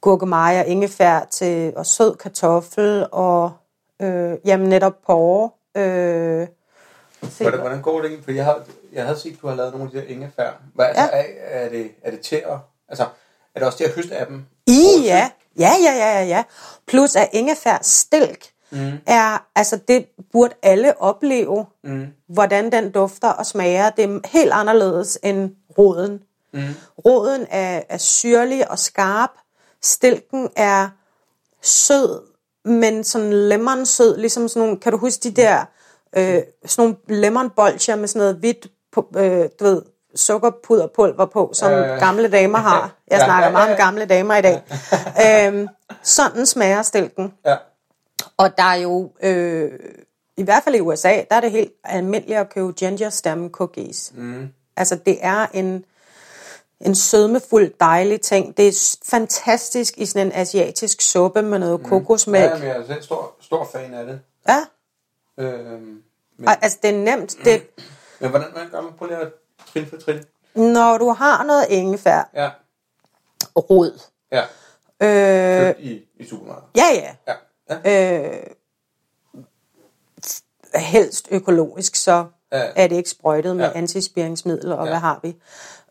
gurkemeje og ingefær til og sød kartoffel og øh, jamen netop porre. Øh, Hvordan, hvordan går det egentlig? For jeg, har, jeg havde set, at du har lavet nogle af de der ingefær. Hvad, altså, er, er, det, er det til at... Altså, er det også til at høste af dem? I, ja. Ja, ja, ja, ja, ja. Plus at ingefær stilk, mm. er, altså det burde alle opleve, Mm. hvordan den dufter og smager. Det er helt anderledes end roden. Mm. Roden er, er syrlig og skarp. Stilken er sød, men sådan lemon-sød, ligesom sådan nogle, kan du huske de der, øh, sådan nogle lemon-bolcher med sådan noget hvidt, på, øh, du ved, sukkerpuderpulver på, som Ja, ja, ja. gamle damer har. [laughs] Jeg snakker meget om gamle damer i dag. [laughs] øhm, sådan smager stilken. Ja. Og der er jo, øh, i hvert fald i USA, der er det helt almindeligt at købe ginger stem cookies. Mm. Altså det er en, en sødmefuld, dejlig ting. Det er fantastisk i sådan en asiatisk suppe med noget kokosmælk. Ja, men jeg er selv stor, stor fan af det. Ja, Øhm, men, og, altså det er nemt. Det, [clears throat] men hvordan, hvordan gør man? Prøv lige at trin for trin. når du har noget ingefær Ja. rod. Ja. Øh, Købt i, i supermarkedet. ja, ja. Ja. ja. Øh, helst økologisk, så Ja. er det ikke sprøjtet med Ja. antispiringsmidler, og Ja. hvad har vi?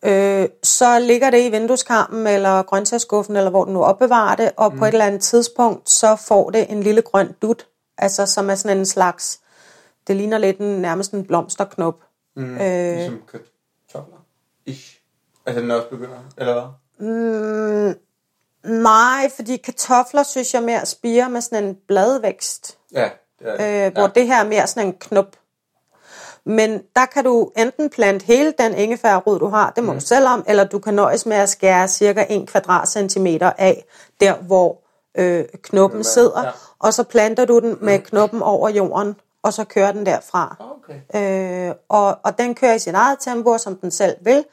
Øh, så ligger det i vindueskarmen eller grøntsagsskuffen, eller hvor du nu opbevarer det, og mm. på et eller andet tidspunkt, så får det en lille grøn dut, altså som er sådan en slags, det ligner lidt en, nærmest en blomsterknop. Mm. Øh. Ligesom kartofler. Ish. Altså den også begynder, eller hvad? Mm, nej, fordi kartofler synes jeg mere spiger med sådan en bladvækst. Ja. Det er, det. øh, hvor det her er mere sådan en knop. Men der kan du enten plante hele den ingefærrod, du har, det må mm. du selv om, eller du kan nøjes med at skære cirka 1 kvadratcentimeter af, der hvor øh, knoppen Ja, sidder, ja. og så planter du den med knoppen over jorden, og så kører den derfra. Okay. Øh, og, og den kører i sit eget tempo, som den selv vil.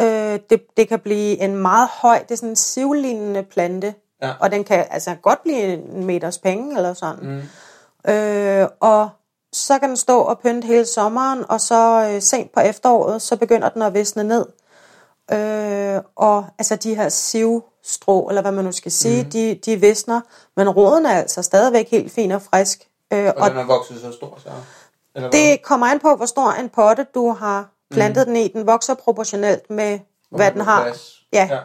Øh, det, det kan blive en meget høj, det er sådan en sivlignende plante, Ja. og den kan altså godt blive en meters penge eller sådan. Mm. Øh, og så kan den stå og pynte hele sommeren, og så øh, sent på efteråret, så begynder den at visne ned. Øh, og altså de her sivstrå, eller hvad man nu skal sige, mm. de, de visner, men roden er altså stadigvæk helt fin og frisk. Øh, Og, og den er vokset så stor, så? Eller hvad? det kommer an på, hvor stor en potte du har plantet mm. den i. Den vokser proportionelt med, Hvor hvad den har har. plads. Ja. ja.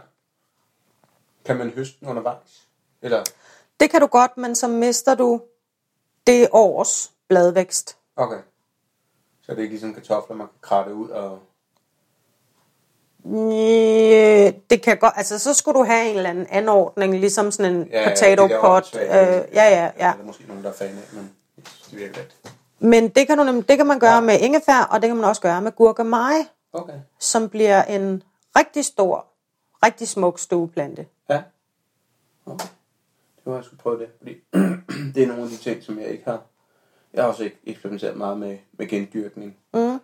Kan man høste den undervejs? Eller? Det kan du godt, men så mister du det års bladvækst. Okay. Så det er ikke ligesom kartofler, man kan kratte ud og... Øh, Det kan godt, altså så skulle du have en eller anden anordning, ligesom sådan en Ja, potato det der pot. Øh, ja, ja, ja. Der er måske nogen, der er fan af, men det virker lidt. Men det kan, du, nem- det kan man gøre Ja. med ingefær, og det kan man også gøre med gurkemeje, Okay. som bliver en rigtig stor, rigtig smuk stueplante. Ja. Okay. Det var jeg skulle prøve det, fordi [clears throat] det er nogle af de ting, som jeg ikke har... Jeg har også ikke eksperimenteret meget med, med gendyrkning. Mm.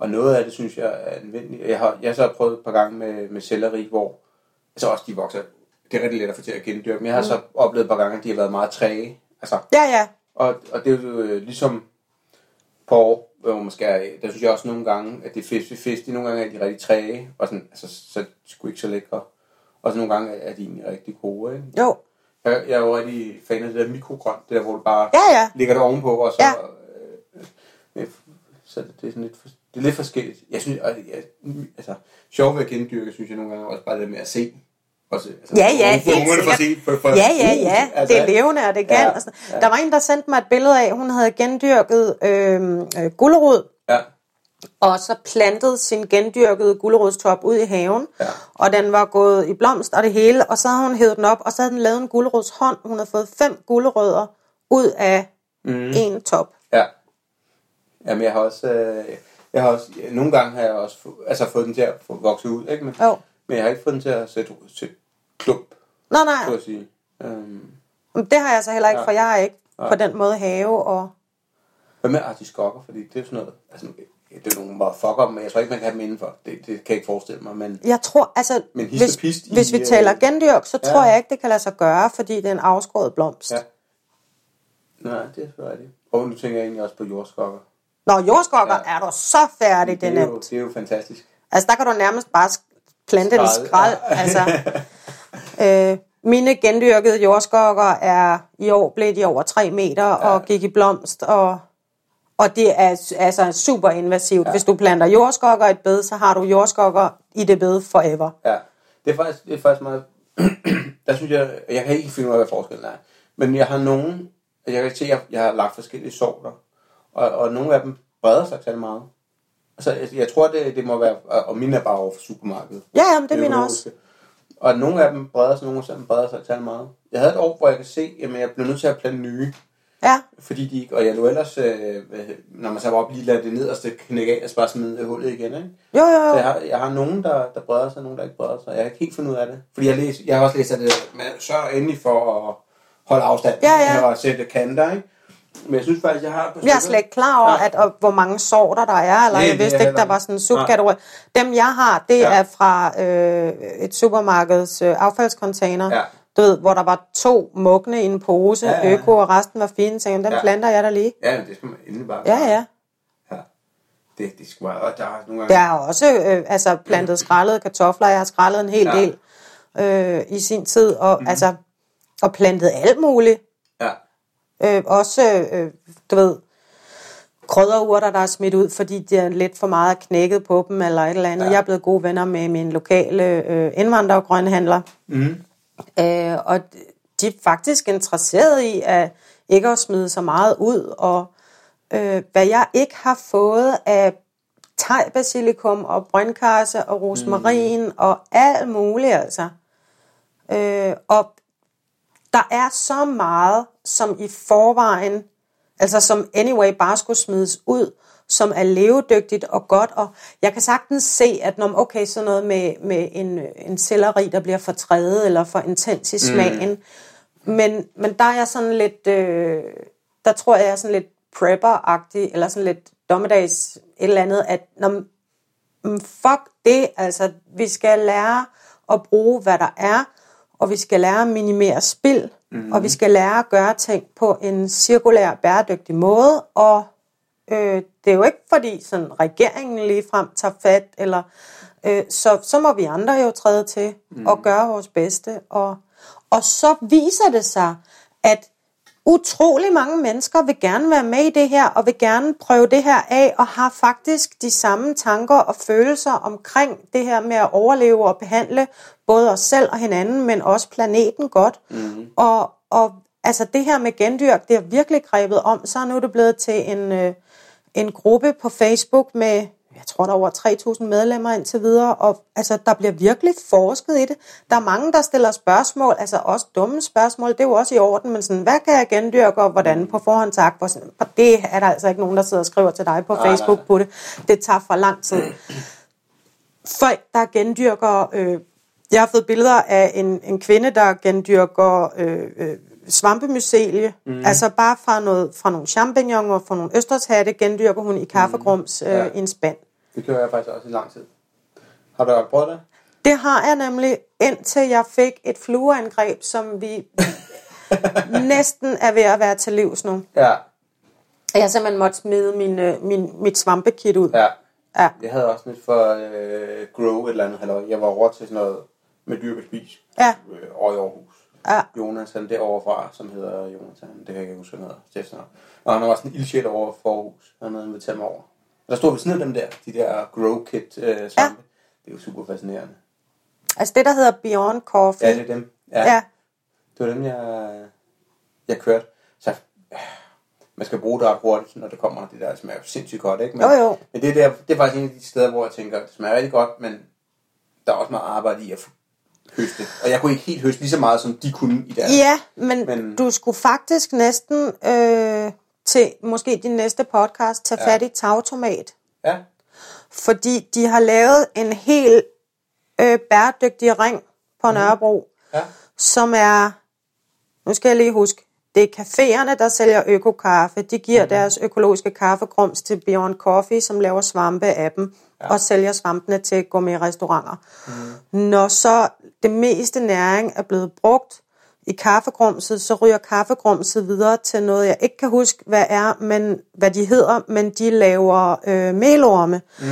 Og noget af det, synes jeg er nødvendigt. Jeg har, jeg har så prøvet et par gange med, med selleri, hvor... Altså også de vokser... Det er rigtig let at få til at gendyrke, men jeg har så oplevet et par gange, at de har været meget træge. Altså, Ja, ja. og, og det er jo øh, ligesom på år, hvor man skal, der synes jeg også nogle gange, at det er fisk, fisk, de nogle gange er de rigtig træge, og sådan, altså, så er de sgu ikke så lækre. Og så nogle gange er de egentlig rigtig gode, ikke? Jo. Jeg, jeg er jo rigtig fan af det der mikrogrønt, det der, hvor du bare Ja, ja. lægger det ovenpå, og så... Ja. Øh, så det, det er sådan lidt, for, det er lidt forskelligt. Jeg synes, og, jeg, altså, sjovt ved at gendyrke, synes jeg nogle gange også bare det med at se. Også, altså, Ja, ja, helt sikkert. set, for, for, Ja, ja, ja. altså, Det er levende, og det kan. Ja, og sådan. ja. Der var en, der sendte mig et billede af, hun havde gendyrket øh, øh, gulerod, Ja, og så plantet sin gendyrkede gulerodstop ud i haven. Ja. Og den var gået i blomst og det hele, og så havde hun hævet den op, og så havde den lavet en gulerodshånd. Hun havde fået fem gulerødder ud af mm. en top. Ja. Jamen, jeg har også... Øh, jeg har også nogle gange har jeg også altså, fået den til at vokse ud, ikke? Men, Jo. men jeg har ikke fået den til at sætte, sætte klump, Nej, så nej, at sige. Um, men det har jeg så heller ikke, Ja. for jeg har ikke Nej. på den måde have. Og... hvad med artiskokker? Fordi det er sådan noget... Altså, det er nogle bare fucker, men jeg tror ikke, man kan have dem indenfor. Det, det kan jeg ikke forestille mig, men... Jeg tror, altså, Men hvis, pist i, hvis vi øh, taler gendyrk, så ja. tror jeg ikke, det kan lade sig gøre, fordi det er en afskåret blomst. Ja. Nej, det er rigtigt. Og nu tænker jeg egentlig også på jordskokker. Nå, jordskokker Ja. er du så færdig, det er det, er jo, nemt. det er jo fantastisk. Altså, der kan du nærmest bare plante en Skrald, ja. Altså, [laughs] øh, mine gendyrkede jordskokker er i år blevet de over 3 meter ja. og gik i blomst, og, og det er altså super invasivt. Ja. Hvis du planter jordskokker i et bed, så har du jordskokker i det bed forever. Ja, det er faktisk, det er faktisk meget... [clears throat] der synes jeg, jeg kan ikke finde ud af, hvad forskellen er. Men jeg har nogen Og jeg kan se, at jeg, jeg har lagt forskellige sorter, og, og nogle af dem breder sig ikke meget. Altså, jeg, jeg tror, det, det må være, og mine er bare over for supermarkedet. Ja, jamen, det er mine også. Og nogle af dem breder sig, nogle af dem breder sig ikke meget. Jeg havde et år, hvor jeg kan se, at jeg blev nødt til at plante nye. Ja, Fordi de ikke, og jeg lå ellers, øh, når man så var op lige lader det nederste knække af, og så bare smide hullet igen, ikke? jo, jo, Så jo. jeg har, jeg har nogen, der, der breder sig, nogen, der ikke breder sig. Jeg har ikke helt fundet ud af det. Fordi jeg, læser, jeg har også læst, at det, man sørger endelig for at holde afstand Ja, ja. og sætte kanter, ikke? Men jeg synes faktisk, jeg har... Jeg er slet ikke klar over, Ja. at, og, hvor mange sorter der er, eller Nej, jeg vidste ikke, der var sådan en subkategori. Dem, jeg har, det Ja. er fra øh, et supermarkeds øh, affaldscontainer, Ja. du ved, hvor der var to mugne i en pose, Ja, ja. øko, og resten var fine, så dem Ja. planter jeg der lige. Ja, det skal man endelig bare Ja, ja. ja. Det, det skal bare... Og der er nogle gange... Der er også øh, altså plantet [clears throat] skraldede kartofler. Jeg har skrællet en hel Ja. del øh, i sin tid, og, mm. altså, og plantet alt muligt. Øh, også, øh, du ved, krydderurter, der er smidt ud, fordi de er lidt for meget knækket på dem, eller et eller andet. Ja. Jeg er blevet gode venner med min lokale øh, indvandrergrønhandler. Mm. Øh, og de er faktisk interesseret i at ikke at smide så meget ud, og øh, hvad jeg ikke har fået af thai-basilikum og brøndkarse og rosmarin mm. og alt muligt altså. Øh, og der er så meget, som i forvejen, altså som anyway bare skulle smides ud, som er levedygtigt og godt, og jeg kan sagtens se, at når okay, sådan noget med, med en, en selleri, der bliver for trædet eller for intens i smagen, mm. men, men der er jeg sådan lidt, øh, der tror jeg, jeg er sådan lidt prepper-agtig, eller sådan lidt dommedags et eller andet, at når, mm, fuck det, altså vi skal lære at bruge, hvad der er, og vi skal lære at minimere spild, mm. og vi skal lære at gøre ting på en cirkulær, bæredygtig måde, og øh, det er jo ikke fordi sådan regeringen ligefrem tager fat, eller øh, så, så må vi andre jo træde til mm. og gøre vores bedste, og, og så viser det sig, at utrolig mange mennesker vil gerne være med i det her, og vil gerne prøve det her af, og har faktisk de samme tanker og følelser omkring det her med at overleve og behandle både os selv og hinanden, men også planeten godt. Mm. Og, og altså det her med gendyrk, det er virkelig grebet om, så nu er det blevet til en, øh, en gruppe på Facebook med jeg tror, der er over 3.000 medlemmer indtil videre, og altså, der bliver virkelig forsket i det. Der er mange, der stiller spørgsmål, altså også dumme spørgsmål, det er jo også i orden, men sådan, hvad kan jeg gendyrke, og hvordan på forhånd tak, hvor sådan, og det er der altså ikke nogen, der sidder og skriver til dig på Nej, Facebook nej. på det. Det tager for lang tid. Folk, der gendyrker, øh, jeg har fået billeder af en, en kvinde, der gendyrker øh, øh, svampemycelie, mm. altså bare fra, noget, fra nogle champignoner og fra nogle østershatte, gendyrker hun i kaffegrums øh, Ja. i en spand. Det gjorde jeg faktisk også i lang tid. Har du prøvet det? Det har jeg nemlig, indtil jeg fik et flueangreb, som vi [laughs] næsten er ved at være til livs nu. Ja. Jeg har simpelthen måtte smide min, øh, min, mit svampekit ud. Ja. Ja. Jeg havde også lidt for øh, Grow et eller andet halløj. Jeg var over til sådan noget med dyrk og spis Ja. øh, over i Aarhus. Ja. Jonas, han derovre fra, som hedder Jonathan, det kan jeg ikke huske, han hedder. Og han var sådan en ildsjæl over for Aarhus. Han havde inviteret mig over. Der stod ved siden af dem der, de der Grow Kit øh, svampe. Ja. Det er jo super fascinerende. Altså det, der hedder Beyond Coffee. Ja, det er dem. Ja. ja. Det var dem, jeg, jeg kørte. Så øh, man skal bruge det ret hurtigt, når det kommer. Det der smager jo sindssygt godt, ikke? Men, Jo, jo. Men det, der, det er faktisk en af de steder, hvor jeg tænker, det smager rigtig godt, men der er også meget arbejde i at høste. Og jeg kunne ikke helt høste lige så meget, som de kunne i deres. Ja, men, Men- men du skulle faktisk næsten øh, til måske din næste podcast tage Ja. fat i tagtomat. Ja. Fordi de har lavet en helt øh, bæredygtig ring på Nørrebro, Ja. som er, nu skal jeg lige huske, det er caféerne, der sælger økokaffe. De giver mm. deres økologiske kaffegrums til Beyond Coffee, som laver svampe af dem, ja. og sælger svampene til gourmet-restauranter. Mm. Når så det meste næring er blevet brugt i kaffegrumset, så ryger kaffegrumset videre til noget, jeg ikke kan huske, hvad er, men hvad de hedder, men de laver øh, melorme, mm.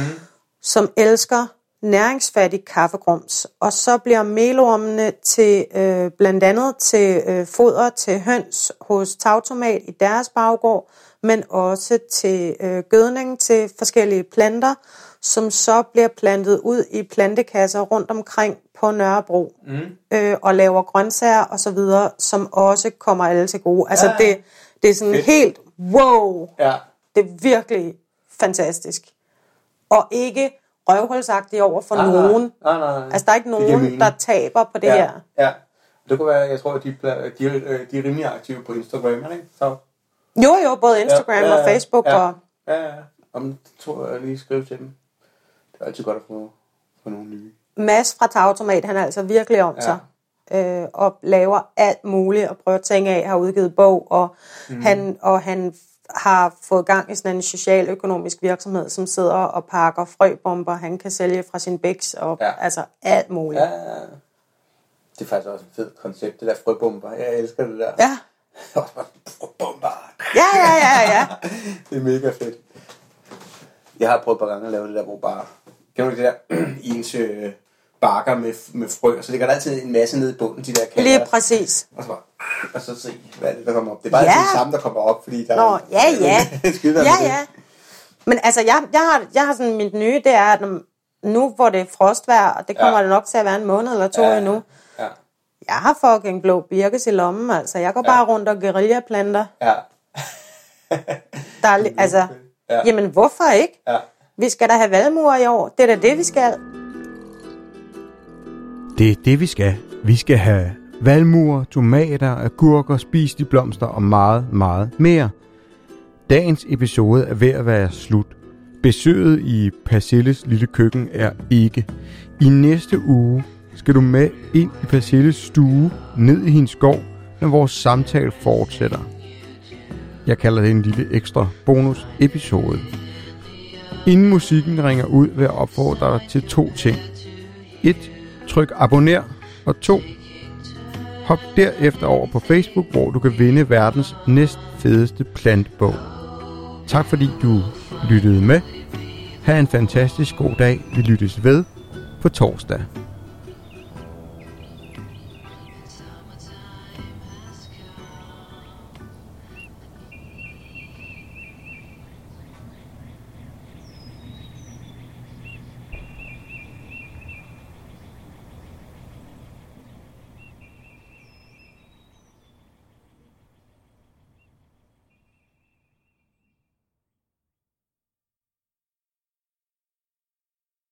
som elsker næringsfattig kaffegrums, og så bliver melormene til øh, blandt andet til øh, foder til høns hos Tautomat i deres baggård, men også til øh, gødning til forskellige planter, som så bliver plantet ud i plantekasser rundt omkring på Nørrebro, mm. øh, og laver grøntsager og så videre, som også kommer alle til gode. Altså Ja. det, det er sådan Fedt. helt, wow, Ja. det er virkelig fantastisk. Og ikke røvhulsagtigt over for Nej, nogen. Nej, nej, nej. Altså, der er ikke nogen, der taber på det ja. her. Ja. Det kunne være, jeg tror, at de, de, er- de er rimelig aktive på Instagram, ikke? Så, Jo, jo, både Instagram Ja, ja, ja, og Facebook. ja. Og, ja, ja. Om tror jeg lige skrive til dem. Det er altid godt at få, få nogle nye. Mads fra Tautomat, han er altså virkelig om Ja. sig. Øh, og laver alt muligt og prøver ting af, har udgivet bog, og, mm. han, og han har fået gang i sådan en socialøkonomisk virksomhed, som sidder og pakker frøbomber, han kan sælge fra sin bæks, og Ja. altså alt muligt. Ja, ja, ja. Det er faktisk også et fedt koncept, det der frøbomber. Jeg elsker det der. Ja, [laughs] frøbomber. ja, ja, ja. ja. [laughs] Det er mega fedt. Jeg har prøvet et par gange at lave det der, hvor bare... Kender du det der [clears throat] i ens øh, bakker med, med frø, og så ligger der altid en masse nede i bunden, de der kager. Lige præcis. Og så, bare, og så se, hvad det, der kommer op. Det er bare Ja. det samme, der kommer op, fordi der Nå, er... ja, ja. [laughs] Skide være ja, det. ja. Men altså, jeg, jeg, har, jeg har sådan, mit nye, det er, at nu hvor det er frostvejr, og det kommer Ja. det nok til at være en måned eller to Ja, endnu, Ja, jeg har fucking blå birkes i lommen, altså. Jeg går Ja. bare rundt og guerillaplanter. ja, Der er, [laughs] altså, Ja. jamen hvorfor ikke? ja. Vi skal da have valmuer i år. Det er da det, vi skal. Det er det, vi skal. Vi skal have valmuer, tomater, agurker, spiste blomster og meget, meget mere. Dagens episode er ved at være slut. Besøget i Persilles lille køkken er ikke. I næste uge skal du med ind i Persilles stue, ned i hendes skov, når vores samtale fortsætter. Jeg kalder det en lille ekstra bonus episode. Inden musikken ringer ud, vil jeg opfordre dig til to ting. 1. Tryk abonner. Og 2. Hop derefter over på Facebook, hvor du kan vinde verdens næst fedeste plantebog. Tak fordi du lyttede med. Ha' en fantastisk god dag. Vi lyttes ved på torsdag.